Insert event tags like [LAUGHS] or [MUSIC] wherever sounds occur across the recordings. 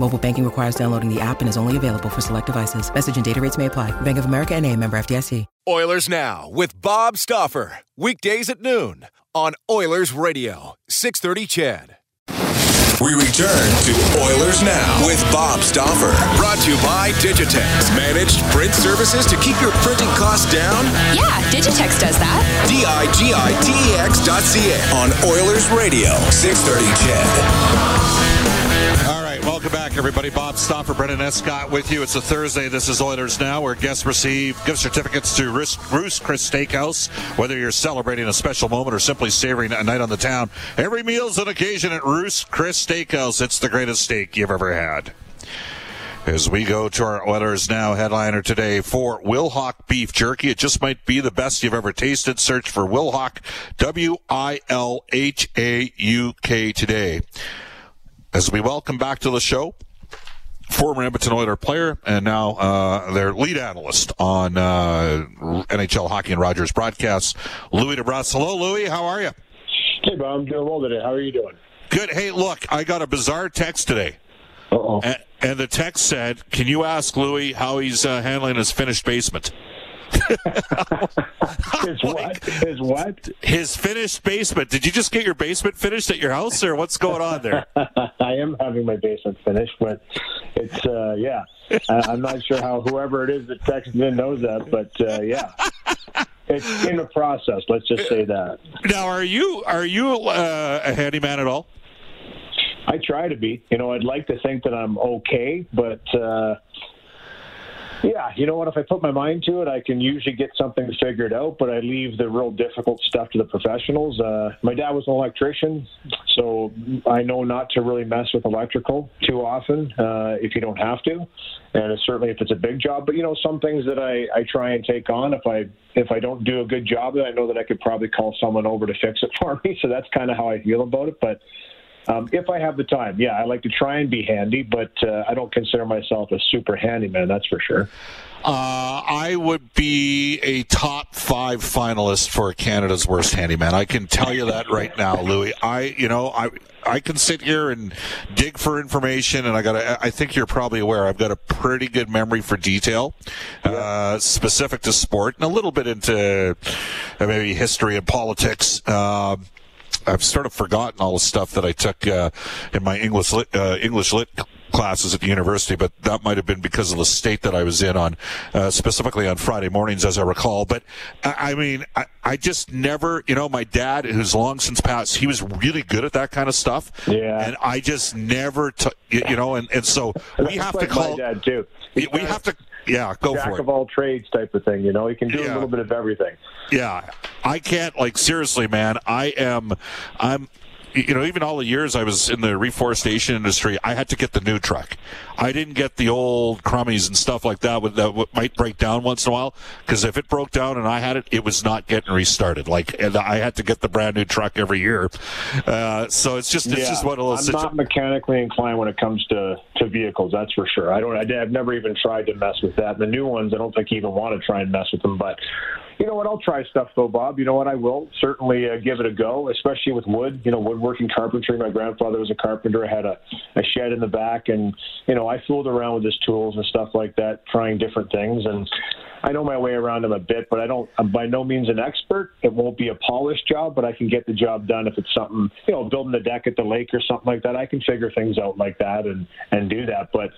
Mobile banking requires downloading the app and is only available for select devices. Message and data rates may apply. Bank of America and a member FDIC. Oilers Now with Bob Stauffer. Weekdays at noon on Oilers Radio, 630 CHED. We return to Oilers Now with Bob Stauffer. Brought to you by Digitex. Managed print services to keep your printing costs down? Yeah, Digitex does that. D-I-G-I-T-E-X dot C-A on Oilers Radio, 630 CHED. Back, everybody. Bob Stauffer, Brendan Escott with you. It's a Thursday. This is Oilers Now, where guests receive gift certificates to Ruth's Chris Steakhouse. Whether you're celebrating a special moment or simply savoring a night on the town, every meal's an occasion at Ruth's Chris Steakhouse. It's the greatest steak you've ever had. As we go to our Oilers Now headliner today for Wilhauk Beef Jerky. It just might be the best you've ever tasted. Search for Wilhauk, W I L H A U K today. As we welcome back to the show, former Edmonton Oilers player and now uh, their lead analyst on uh, NHL hockey and Rogers broadcasts, Louis DeBrusk. Hello, Louis. How are you? Hey, Bob. I'm doing well today. How are you doing? Good. Hey, look, I got a bizarre text today. Uh-oh. And, and the text said, "Can you ask Louis how he's uh, handling his finished basement?" [LAUGHS] His what? His what? His finished basement. Did you just get your basement finished at your house, or what's going on there? [LAUGHS] I am having my basement finished, but it's uh, yeah. I, I'm not sure how whoever it is that texted in knows that, but uh, yeah. It's in the process. Let's just say that. Now, are you are you uh, a handyman at all? I try to be. You know, I'd like to think that I'm okay, but uh, yeah, you know what? If I put my mind to it, I can usually get something figured out. But I leave the real difficult stuff to the professionals. Uh, my dad was an electrician, so I know not to really mess with electrical too often uh, if you don't have to, and certainly if it's a big job. But you know, some things that I, I try and take on. If I if I don't do a good job, I know that I could probably call someone over to fix it [LAUGHS] for me. So that's kind of how I feel about it. But um, if I have the time, yeah, I like to try and be handy, but uh, I don't consider myself a super handyman. That's for sure. Uh, I would be a top five finalist for Canada's worst handyman. I can tell you that right now, Louis. I, you know, I. I can sit here and dig for information, and I got. I think you're probably aware. I've got a pretty good memory for detail, yeah. uh, specific to sport, and a little bit into uh, maybe history and politics. Uh, I've sort of forgotten all the stuff that I took uh, in my English lit, uh, English lit classes at the university, but that might have been because of the state that I was in on, uh, specifically on Friday mornings, as I recall. But I, I mean, I, I, just never, you know, my dad, who's long since passed, he was really good at that kind of stuff. Yeah. And I just never, t- you know, and, and so we have like to call. My dad too. we have to. Yeah, go Jack for it. of all trades type of thing. You know, he can do Yeah. a little bit of everything. Yeah, I can't like seriously, man. I am, I'm. You know, even all the years I was in the reforestation industry, I had to get the new truck. I didn't get the old crummies and stuff like that that might break down once in a while. Because if it broke down and I had it, it was not getting restarted. Like, and I had to get the brand new truck every year. Uh, so it's just, it's yeah, just one of those. I'm situ- not mechanically inclined when it comes to, to vehicles. That's for sure. I don't. I, I've never even tried to mess with that. The new ones, I don't think you even want to try and mess with them. But you know what? I'll try stuff though, Bob. You know what? I will certainly uh, give it a go, especially with wood. You know, woodworking carpentry. My grandfather was a carpenter. I had a, a shed in the back, and you know, I fooled around with his tools and stuff like that, trying different things. And I know my way around them a bit, but I don't. I'm by no means an expert. It won't be a polished job, but I can get the job done if it's something, you know, building a deck at the lake or something like that. I can figure things out like that and and do that. But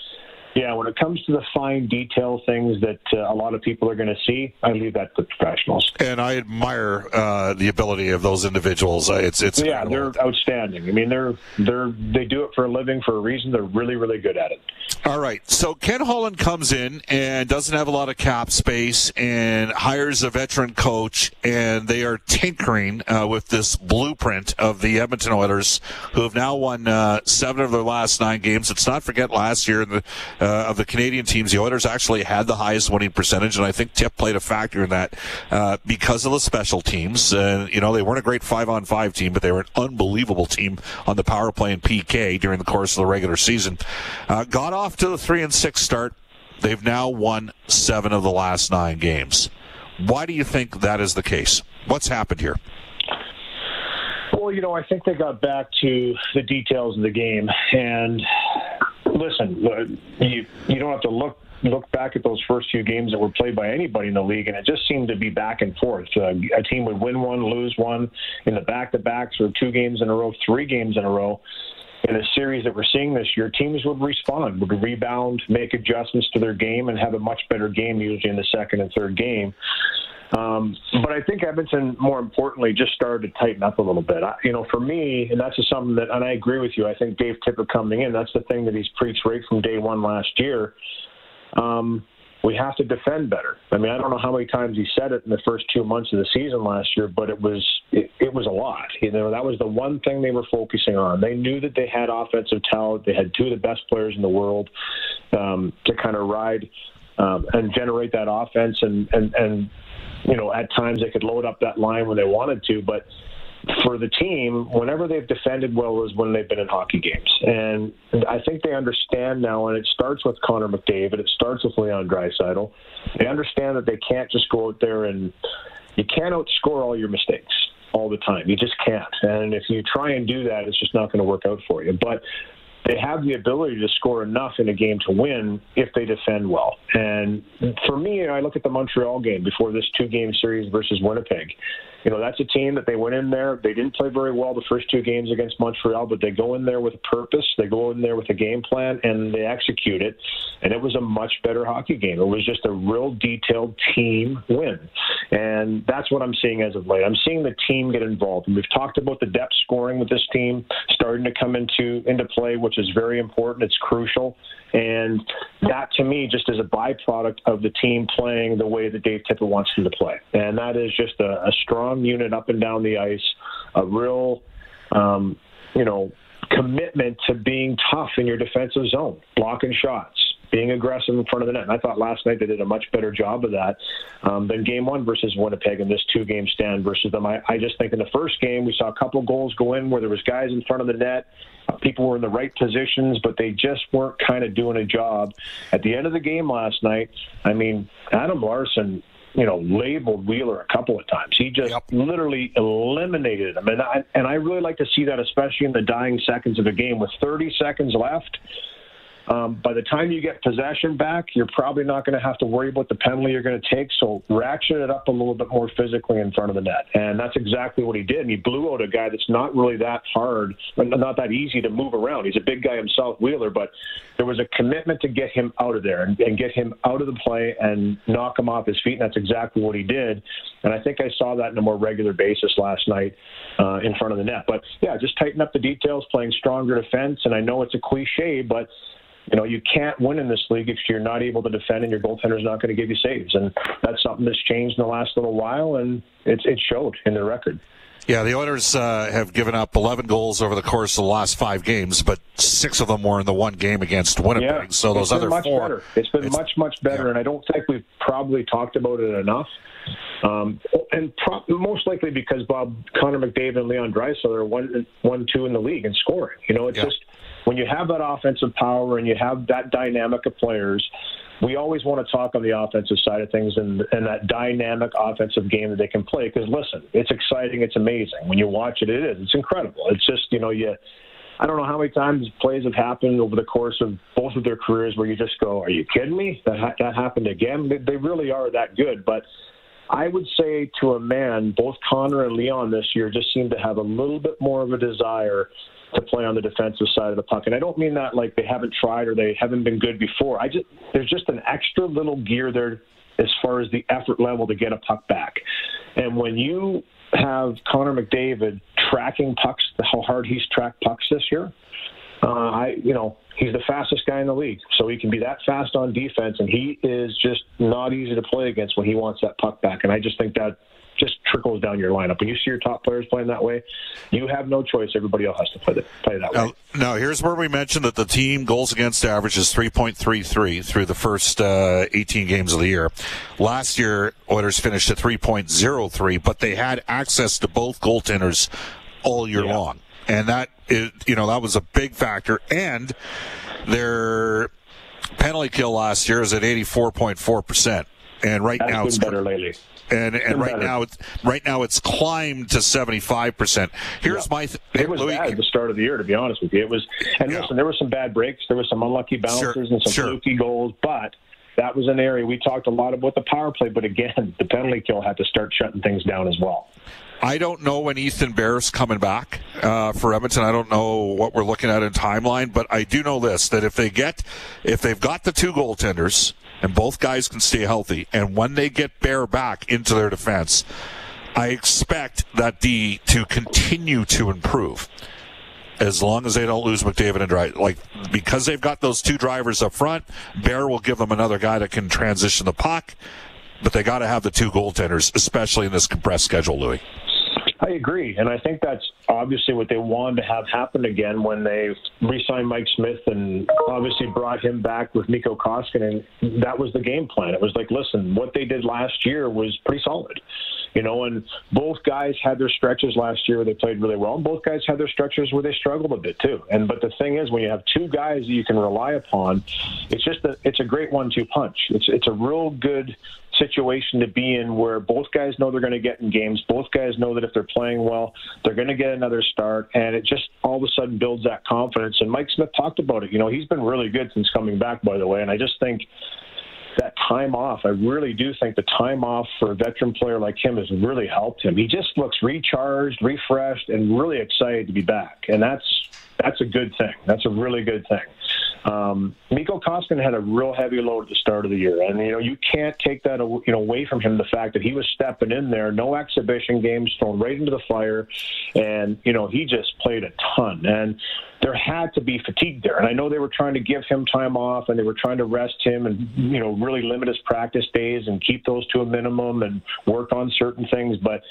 yeah, when it comes to the fine detail things that uh, a lot of people are going to see, I leave that to professionals. And I admire uh, the ability of those individuals. Uh, it's it's yeah, they're outstanding. I mean, they're they're they do it for a living for a reason. They're really really good at it. All right, so Ken Holland comes in and doesn't have a lot of cap space and hires a veteran coach, and they are tinkering uh, with this blueprint of the Edmonton Oilers, who have now won uh, seven of their last nine games. Let's not forget last year the uh, of the Canadian teams, the Oilers actually had the highest winning percentage, and I think Tip played a factor in that uh, because of the special teams. You know, they weren't a great five-on-five team, but they were an unbelievable team on the power play and PK during the course of the regular season. Uh, got off to the three and six start. They've now won seven of the last nine games. Why do you think that is the case? What's happened here? Well, you know, I think they got back to the details of the game, and listen, uh, you you don't have to look look back at those first few games that were played by anybody in the league, and it just seemed to be back and forth. Uh, a team would win one, lose one in the back-to-backs, or two games in a row, three games in a row. In a series that we're seeing this year, teams would respond, would rebound, make adjustments to their game, and have a much better game usually in the second and third game. Um, but I think Edmonton, more importantly, just started to tighten up a little bit. I, you know, for me, and that's just something that, and I agree with you. I think Dave Tippett coming in, that's the thing that he's preached right from day one last year. Um, we have to defend better. I mean, I don't know how many times he said it in the first two months of the season last year, but it was it, it was a lot. You know, that was the one thing they were focusing on. They knew that they had offensive talent. They had two of the best players in the world um, to kind of ride um, and generate that offense and and and you know, at times they could load up that line when they wanted to, but for the team, whenever they've defended well is when they've been in hockey games. And I think they understand now, and it starts with Connor McDavid, it starts with Leon Draisaitl. They understand that they can't just go out there and you can't outscore all your mistakes all the time. You just can't. And if you try and do that, it's just not going to work out for you. But they have the ability to score enough in a game to win if they defend well. And for me, I look at the Montreal game before this two game series versus Winnipeg you know, that's a team that they went in there. They didn't play very well the first two games against Montreal, but they go in there with a purpose. They go in there with a game plan, and they execute it. And it was a much better hockey game. It was just a real detailed team win. And that's what I'm seeing as of late. I'm seeing the team get involved. And we've talked about the depth scoring with this team starting to come into into play, which is very important. It's crucial. And that, to me, just is a byproduct of the team playing the way that Dave Tippett wants them to play. And that is just a, a strong unit up and down the ice, a real, um, you know, commitment to being tough in your defensive zone, blocking shots, being aggressive in front of the net. And I thought last night they did a much better job of that um, than game one versus Winnipeg in this two game stand versus them. I, I just think in the first game we saw a couple goals go in where there was guys in front of the net. People were in the right positions, but they just weren't kind of doing a job. At the end of the game last night, I mean, Adam Larsson you know, labeled Wheeler a couple of times. He just yep. literally eliminated him, and I, and I really like to see that, especially in the dying seconds of a game with 30 seconds left. Um, by the time you get possession back, you're probably not going to have to worry about the penalty you're going to take. So ratchet it up a little bit more physically in front of the net, and that's exactly what he did. And he blew out a guy that's not really that hard, not that easy to move around. He's a big guy himself, Wheeler, but there was a commitment to get him out of there and, and get him out of the play and knock him off his feet. And that's exactly what he did. And I think I saw that on a more regular basis last night uh, in front of the net. But yeah, just tighten up the details, playing stronger defense. And I know it's a cliche, but you know, you can't win in this league if you're not able to defend and your goaltender's not going to give you saves. And that's something that's changed in the last little while, and it's, it showed in their record. Yeah, the Oilers uh, have given up 11 goals over the course of the last five games, but six of them were in the one game against Winnipeg. Yeah, so those other much four, better. it's been it's, much much better, yeah. and I don't think we've probably talked about it enough. Um, and pro- most likely because Bob Connor McDavid and Leon Draisaitl are one one two in the league and scoring. You know, it's yeah. just when you have that offensive power and you have that dynamic of players, we always want to talk on the offensive side of things and, and that dynamic offensive game that they can play. Because listen, it's exciting, it's amazing. When you watch it, it is. It's incredible. It's just you know you. I don't know how many times plays have happened over the course of both of their careers where you just go, "Are you kidding me? That ha- that happened again?" They, they really are that good, but. I would say to a man, both Connor and Leon this year just seem to have a little bit more of a desire to play on the defensive side of the puck. And I don't mean that like they haven't tried or they haven't been good before. I just there's just an extra little gear there as far as the effort level to get a puck back. And when you have Connor McDavid tracking pucks, how hard he's tracked pucks this year, uh, I you know he's the fastest guy in the league, so he can be that fast on defense, and he is just not easy to play against when he wants that puck back. And I just think that just trickles down your lineup. When you see your top players playing that way, you have no choice. Everybody else has to play, the, play that now, way. Now, here's where we mentioned that the team goals against average is 3.33 through the first uh, 18 games of the year. Last year, Oilers finished at 3.03, but they had access to both goaltenders all year yeah. long. And that is, you know, that was a big factor. And their penalty kill last year is at 84.4%. And right That's now it's better lately and and right better. now it's right now it's climbed to seventy five percent. Here's yeah. my th- it was Louis, bad at the start of the year to be honest with you. It was and yeah. listen, there were some bad breaks, there were some unlucky bounces sure. and some sure. fluky goals, but that was an area we talked a lot about the power play, but again, [LAUGHS] the penalty kill had to start shutting things down as well. I don't know when Ethan Bear's coming back uh, for Edmonton. I don't know what we're looking at in timeline, but I do know this: that if they get, if they've got the two goaltenders, and both guys can stay healthy. And when they get Bear back into their defense, I expect that D to continue to improve as long as they don't lose McDavid and Dry. Like because they've got those two drivers up front, Bear will give them another guy that can transition the puck. But they got to have the two goaltenders, especially in this compressed schedule, Louis. I agree, and I think that's obviously what they wanted to have happen again when they re-signed Mike Smith and obviously brought him back with Mikko Koskinen. And that was the game plan. It was like, listen, what they did last year was pretty solid, you know. And both guys had their stretches last year where they played really well, and both guys had their stretches where they struggled a bit too. And but the thing is, when you have two guys that you can rely upon, it's just a it's a great one-two punch. It's it's a real good situation to be in where both guys know they're going to get in games. Both guys know that if they're playing well, they're going to get another start, and it just all of a sudden builds that confidence. And Mike Smith talked about it. You know, he's been really good since coming back, by the way, and I just think that time off, I really do think the time off for a veteran player like him has really helped him. He just looks recharged, refreshed, and really excited to be back. And that's that's a good thing. That's a really good thing. Um, Mikko Koskinen had a real heavy load at the start of the year, and you know you can't take that you know away from him. The fact that he was stepping in there, no exhibition games, thrown right into the fire, and you know he just played a ton. And there had to be fatigue there, and I know they were trying to give him time off, and they were trying to rest him, and you know really limit his practice days and keep those to a minimum and work on certain things, but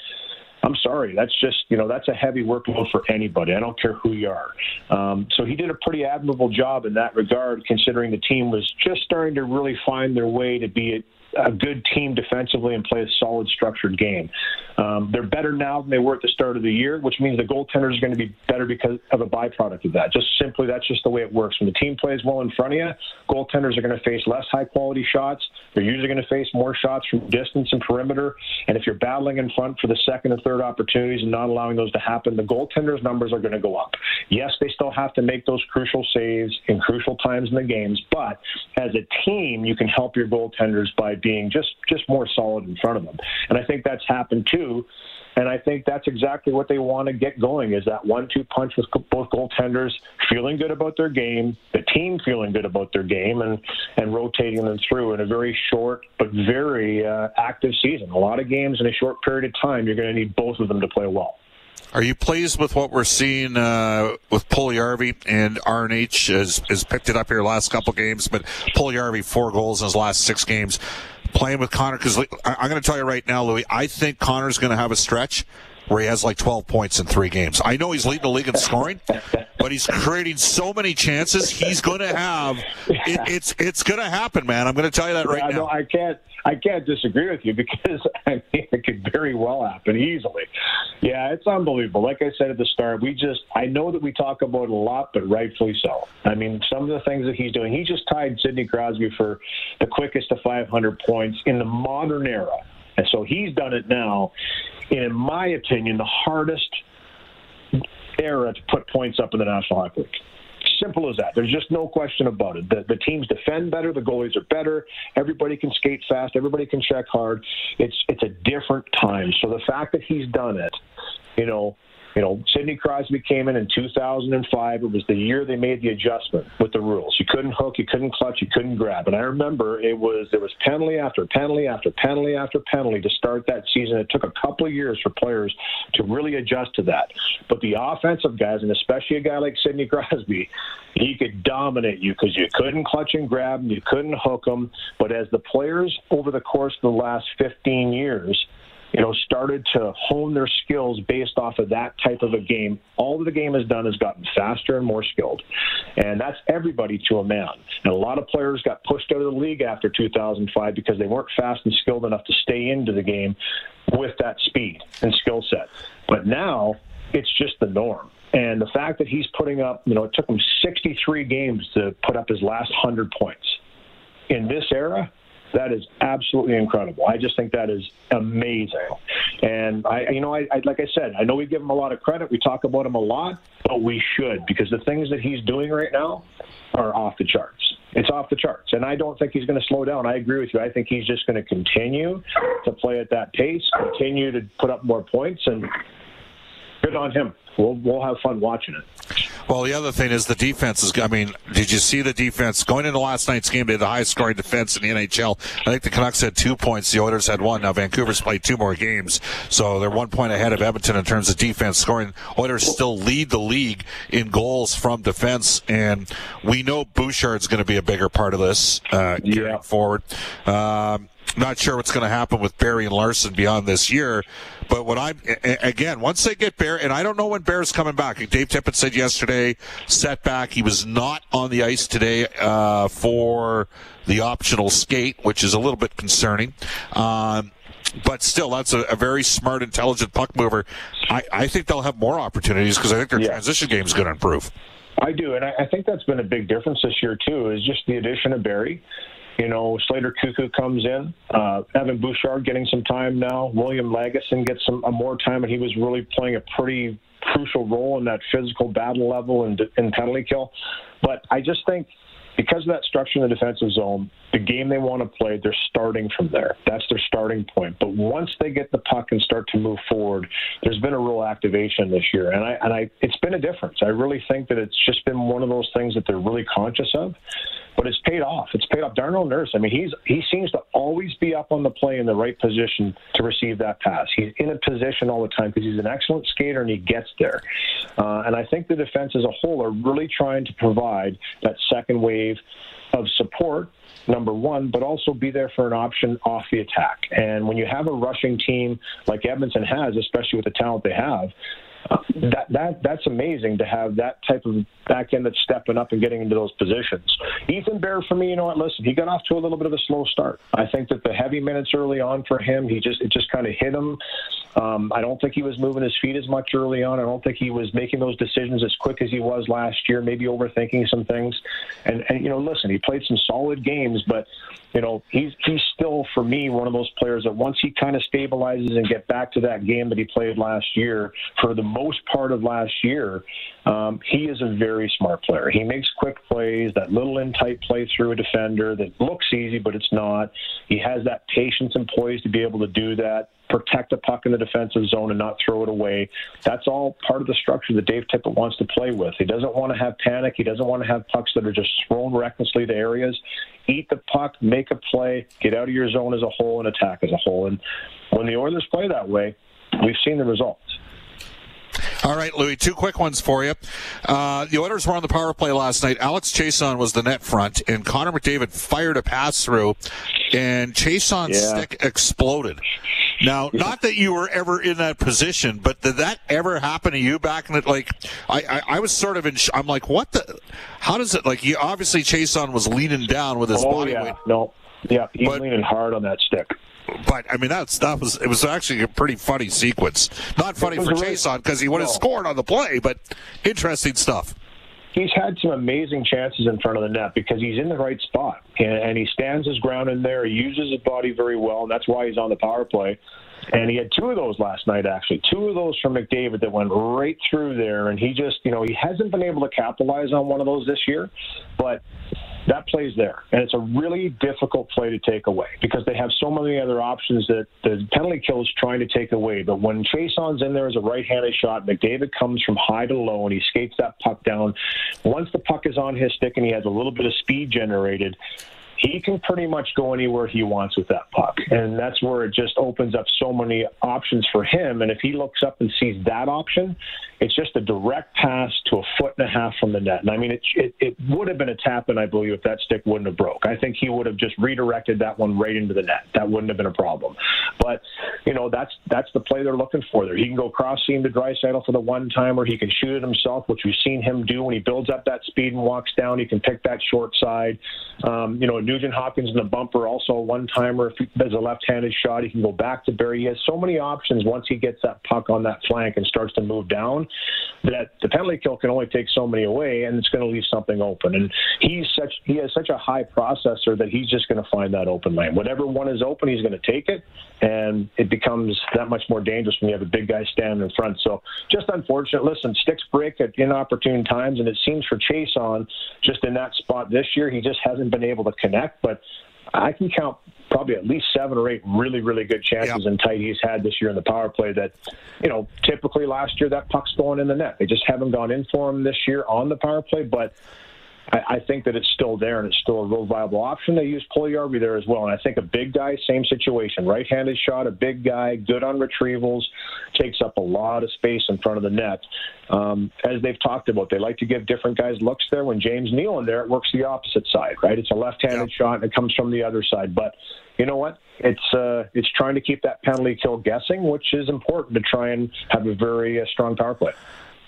I'm sorry, that's just you know that's a heavy workload for anybody. I don't care who you are. Um, so he did a pretty admirable job in that regard, considering the team was just starting to really find their way to be a good team defensively and play a solid, structured game. Um, they're better now than they were at the start of the year, which means the goaltenders are going to be better because of a byproduct of that. Just simply, that's just the way it works. When the team plays well in front of you, goaltenders are going to face less high quality shots. They're usually going to face more shots from distance and perimeter. And if you're battling in front for the second and third opportunities and not allowing those to happen, the goaltenders' numbers are going to go up. Yes, they still have to make those crucial saves in crucial times in the games, but as a team, you can help your goaltenders by being just just more solid in front of them. And I think that's happened too. And I think that's exactly what they want to get going is that one-two punch with both goaltenders feeling good about their game, the team feeling good about their game, and and rotating them through in a very short but very uh, active season. A lot of games in a short period of time. You're going to need both of them to play well. Are you pleased with what we're seeing uh, with Puljujarvi and RNH has, has picked it up here last couple games, but Puljujarvi four goals in his last six games playing with Connor because I'm going to tell you right now, Louis, I think Connor's going to have a stretch where he has like 12 points in three games. I know he's leading the league in scoring, but he's creating so many chances. He's going to have [LAUGHS] it, it's it's going to happen, man. I'm going to tell you that right yeah, now. No, I can't. I can't disagree with you because [LAUGHS] I mean it could very well happen easily. Yeah, it's unbelievable. Like I said at the start, we just I know that we talk about it a lot, but rightfully so. I mean, some of the things that he's doing, he just tied Sidney Crosby for the quickest to 500 points in the modern era, and so he's done it now. And In my opinion, the hardest era to put points up in the National Hockey League. Simple as that. There's just no question about it. The, the teams defend better. The goalies are better. Everybody can skate fast. Everybody can check hard. It's it's a different time. So the fact that he's done it, you know, you know, Sidney Crosby came in in 2005. It was the year they made the adjustment with the rules. You couldn't hook, you couldn't clutch, you couldn't grab. And I remember it was there was penalty after penalty after penalty after penalty to start that season. It took a couple of years for players to really adjust to that. But the offensive guys, and especially a guy like Sidney Crosby, he could dominate you because you couldn't clutch and grab him, you couldn't hook him. But as the players over the course of the last 15 years you know, started to hone their skills based off of that type of a game. All the game has done is gotten faster and more skilled. And that's everybody to a man. And a lot of players got pushed out of the league after 2005 because they weren't fast and skilled enough to stay into the game with that speed and skill set. But now it's just the norm. And the fact that he's putting up, you know, it took him 63 games to put up his last 100 points. In this era, that is absolutely incredible. I just think that is amazing. And I, you know, I, I like I said, I know we give him a lot of credit. We talk about him a lot, but we should because the things that he's doing right now are off the charts. It's off the charts, and I don't think he's going to slow down. I agree with you. I think he's just going to continue to play at that pace, continue to put up more points, and good on him. We'll we'll have fun watching it. Well, the other thing is the defense is. I mean, did you see the defense going into last night's game? They had the highest scoring defense in the NHL. I think the Canucks had two points. The Oilers had one. Now Vancouver's played two more games, so they're one point ahead of Edmonton in terms of defense scoring. Oilers still lead the league in goals from defense, and we know Bouchard's going to be a bigger part of this uh, yeah. forward. Um, not sure what's going to happen with Barrie and Larsson beyond this year. But what I'm again, once they get Bear, and I don't know when Bear's coming back. Dave Tippett said yesterday, setback. He was not on the ice today uh, for the optional skate, which is a little bit concerning. Um, but still, that's a, a, very smart, intelligent puck mover. I, I think they'll have more opportunities because I think their yeah. transition game is going to improve. I do, and I, I think that's been a big difference this year too. Is just the addition of Barrie. You know, Slater Koekkoek comes in. Uh, Evan Bouchard getting some time now. William Lagesson gets some more time, and he was really playing a pretty crucial role in that physical battle level and, and penalty kill. But I just think because of that structure in the defensive zone, the game they want to play, they're starting from there. That's their starting point. But once they get the puck and start to move forward, there's been a real activation this year, and I and I it's been a difference. I really think that it's just been one of those things that they're really conscious of but it's paid off. It's paid off. Darnell Nurse, I mean, he's he seems to always be up on the play in the right position to receive that pass. He's in a position all the time because he's an excellent skater and he gets there. Uh, and I think the defense as a whole are really trying to provide that second wave of support number one, but also be there for an option off the attack. And when you have a rushing team like Edmonton has, especially with the talent they have, that that that's amazing to have that type of back end that's stepping up and getting into those positions. Ethan Bear, for me, you know what? Listen, he got off to a little bit of a slow start. I think that the heavy minutes early on for him, he just it just kind of hit him. Um, I don't think he was moving his feet as much early on. I don't think he was making those decisions as quick as he was last year. Maybe overthinking some things. And and you know, listen, he played some solid games, but you know, he's he's still for me one of those players that once he kind of stabilizes and get back to that game that he played last year, for the most part of last year, um, he is a very smart player. He makes quick plays, that little in tight play through a defender that looks easy, but it's not. He has that patience and poise to be able to do that protect a puck in the defensive zone and not throw it away. That's all part of the structure that Dave Tippett wants to play with. He doesn't want to have panic. He doesn't want to have pucks that are just thrown recklessly to areas. Eat the puck, make a play, get out of your zone as a whole, and attack as a whole. And when the Oilers play that way, we've seen the results. All right, Louis, two quick ones for you. Uh, the Oilers were on the power play last night. Alex Chiasson was the net front, and Connor McDavid fired a pass through, and Chiasson's yeah. stick exploded. Now, not that you were ever in that position, but did that ever happen to you back in it? Like, I, I, I, was sort of in. I'm like, what the? How does it? Like, you obviously Chiasson was leaning down with his oh, body yeah. weight. No, yeah, he's but, leaning hard on that stick. But I mean, that's that was it was actually a pretty funny sequence. Not funny for Chiasson because he would have no. scored on the play, but interesting stuff he's had some amazing chances in front of the net because he's in the right spot and, and he stands his ground in there. He uses his body very well, and that's why he's on the power play. And he had two of those last night, actually. Two of those from McDavid that went right through there. And he just, you know, he hasn't been able to capitalize on one of those this year. But that plays there. And it's a really difficult play to take away because they have so many other options that the penalty kill is trying to take away. But when Chiasson's in there as a right handed shot, McDavid comes from high to low and he skates that puck down. Once the puck is on his stick and he has a little bit of speed generated, he can pretty much go anywhere he wants with that puck. And that's where it just opens up so many options for him. And if he looks up and sees that option, it's just a direct pass to a foot and a half from the net. And I mean, it, it, it would have been a tap in, I believe, if that stick wouldn't have broke. I think he would have just redirected that one right into the net. That wouldn't have been a problem. But, you know, that's that's the play they're looking for there. He can go cross seam to Draisaitl for the one time timer. He can shoot it himself, which we've seen him do when he builds up that speed and walks down. He can pick that short side. Um, you know, Nugent Hopkins in the bumper, also a one timer. If he does a left handed shot, he can go back to Barrie. He has so many options once he gets that puck on that flank and starts to move down that the penalty kill can only take so many away, and it's going to leave something open. And he's such he has such a high processor that he's just going to find that open lane. Whatever one is open, he's going to take it, and it becomes that much more dangerous when you have a big guy standing in front. So just unfortunate. Listen, sticks break at inopportune times, and it seems for Chiasson just in that spot this year, he just hasn't been able to connect. But I can count probably at least seven or eight really, really good chances in tight he's had this year in the power play that, you know, typically last year that puck's going in the net. They just haven't gone in for him this year on the power play, but I, I think that it's still there and it's still a real viable option. They use Puljujarvi there as well, and I think a big guy, same situation, right-handed shot, a big guy, good on retrievals, takes up a lot of space in front of the net. Um, as they've talked about, they like to give different guys looks there. When James Neal in there, it works the opposite side, right? It's a left-handed yeah. shot and it comes from the other side, but you know what? It's uh, it's trying to keep that penalty kill guessing, which is important to try and have a very uh, strong power play.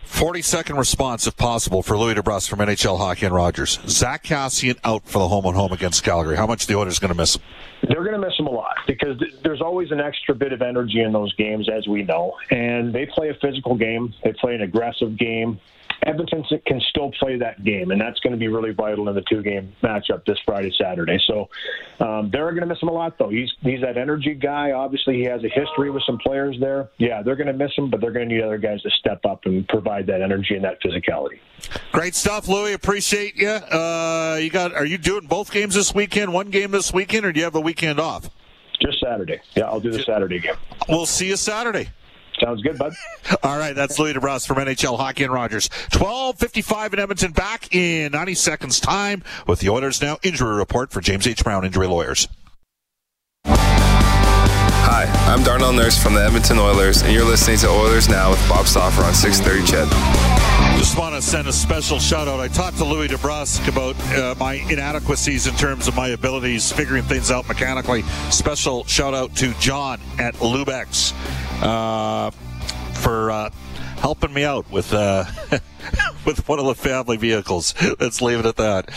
40 second response, if possible, for Louis DeBrusk from NHL Hockey and Rogers. Zach Kassian out for the home and home against Calgary. How much the Oilers going to miss him? They're going to miss him a lot because there's always an extra bit of energy in those games, as we know. And they play a physical game, they play an aggressive game. Edmonton can still play that game, and that's going to be really vital in the two-game matchup this Friday, Saturday. So um, they're going to miss him a lot, though. He's he's that energy guy. Obviously, he has a history with some players there. Yeah, they're going to miss him, but they're going to need other guys to step up and provide that energy and that physicality. Great stuff, Louis. Appreciate you. Uh, you got? Are you doing both games this weekend? One game this weekend, or do you have a weekend off? Just Saturday. Yeah, I'll do the Saturday game. We'll see you Saturday. Sounds good, bud. [LAUGHS] All right, that's Louis DeBrusk from NHL Hockey and Rogers. 12.55 in Edmonton, back in 90 seconds time with the Oilers Now injury report for James H. Brown Injury Lawyers. Hi, I'm Darnell Nurse from the Edmonton Oilers, and you're listening to Oilers Now with Bob Stauffer on 630 CHED. Just want to send a special shout out. I talked to Louis DeBrusk about uh, my inadequacies in terms of my abilities figuring things out mechanically. Special shout out to John at Lubex uh, for uh, helping me out with uh, [LAUGHS] [LAUGHS] with one of the family vehicles. Let's leave it at that.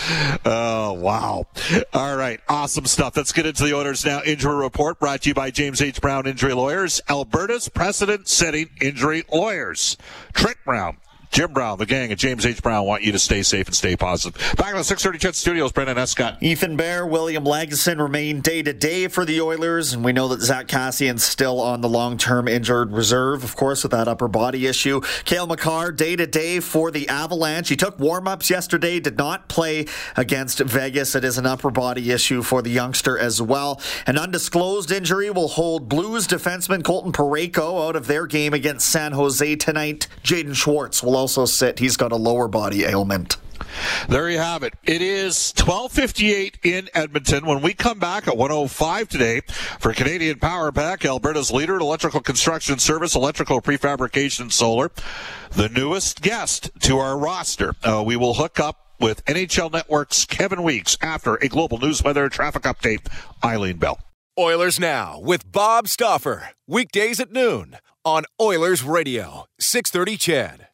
Oh wow! All right, awesome stuff. Let's get into the Oilers now. Injury report brought to you by James H. Brown Injury Lawyers, Alberta's precedent-setting injury lawyers. Trent Brown Jim Brown, the gang at James H. Brown want you to stay safe and stay positive. Back in the 630 CHED Studios, Brendan Escott. Ethan Bear, William Lagesson remain day to day for the Oilers, and we know that Zach Kassian's still on the long term injured reserve, of course, with that upper body issue. Cale Makar, day to day for the Avalanche. He took warm ups yesterday, did not play against Vegas. It is an upper body issue for the youngster as well. An undisclosed injury will hold Blues defenseman Colton Parayko out of their game against San Jose tonight. Jaden Schwartz will also sit. He's got a lower body ailment. There you have it. It is 12:58 in Edmonton. When we come back at 105 today for Canadian Power Pack, Alberta's leader in electrical construction service, electrical prefabrication, solar, the newest guest to our roster. Uh, we will hook up with NHL Network's Kevin Weeks after a global news weather traffic update. Eileen Bell. Oilers Now with Bob Stauffer. Weekdays at noon on Oilers Radio, 630 CHED.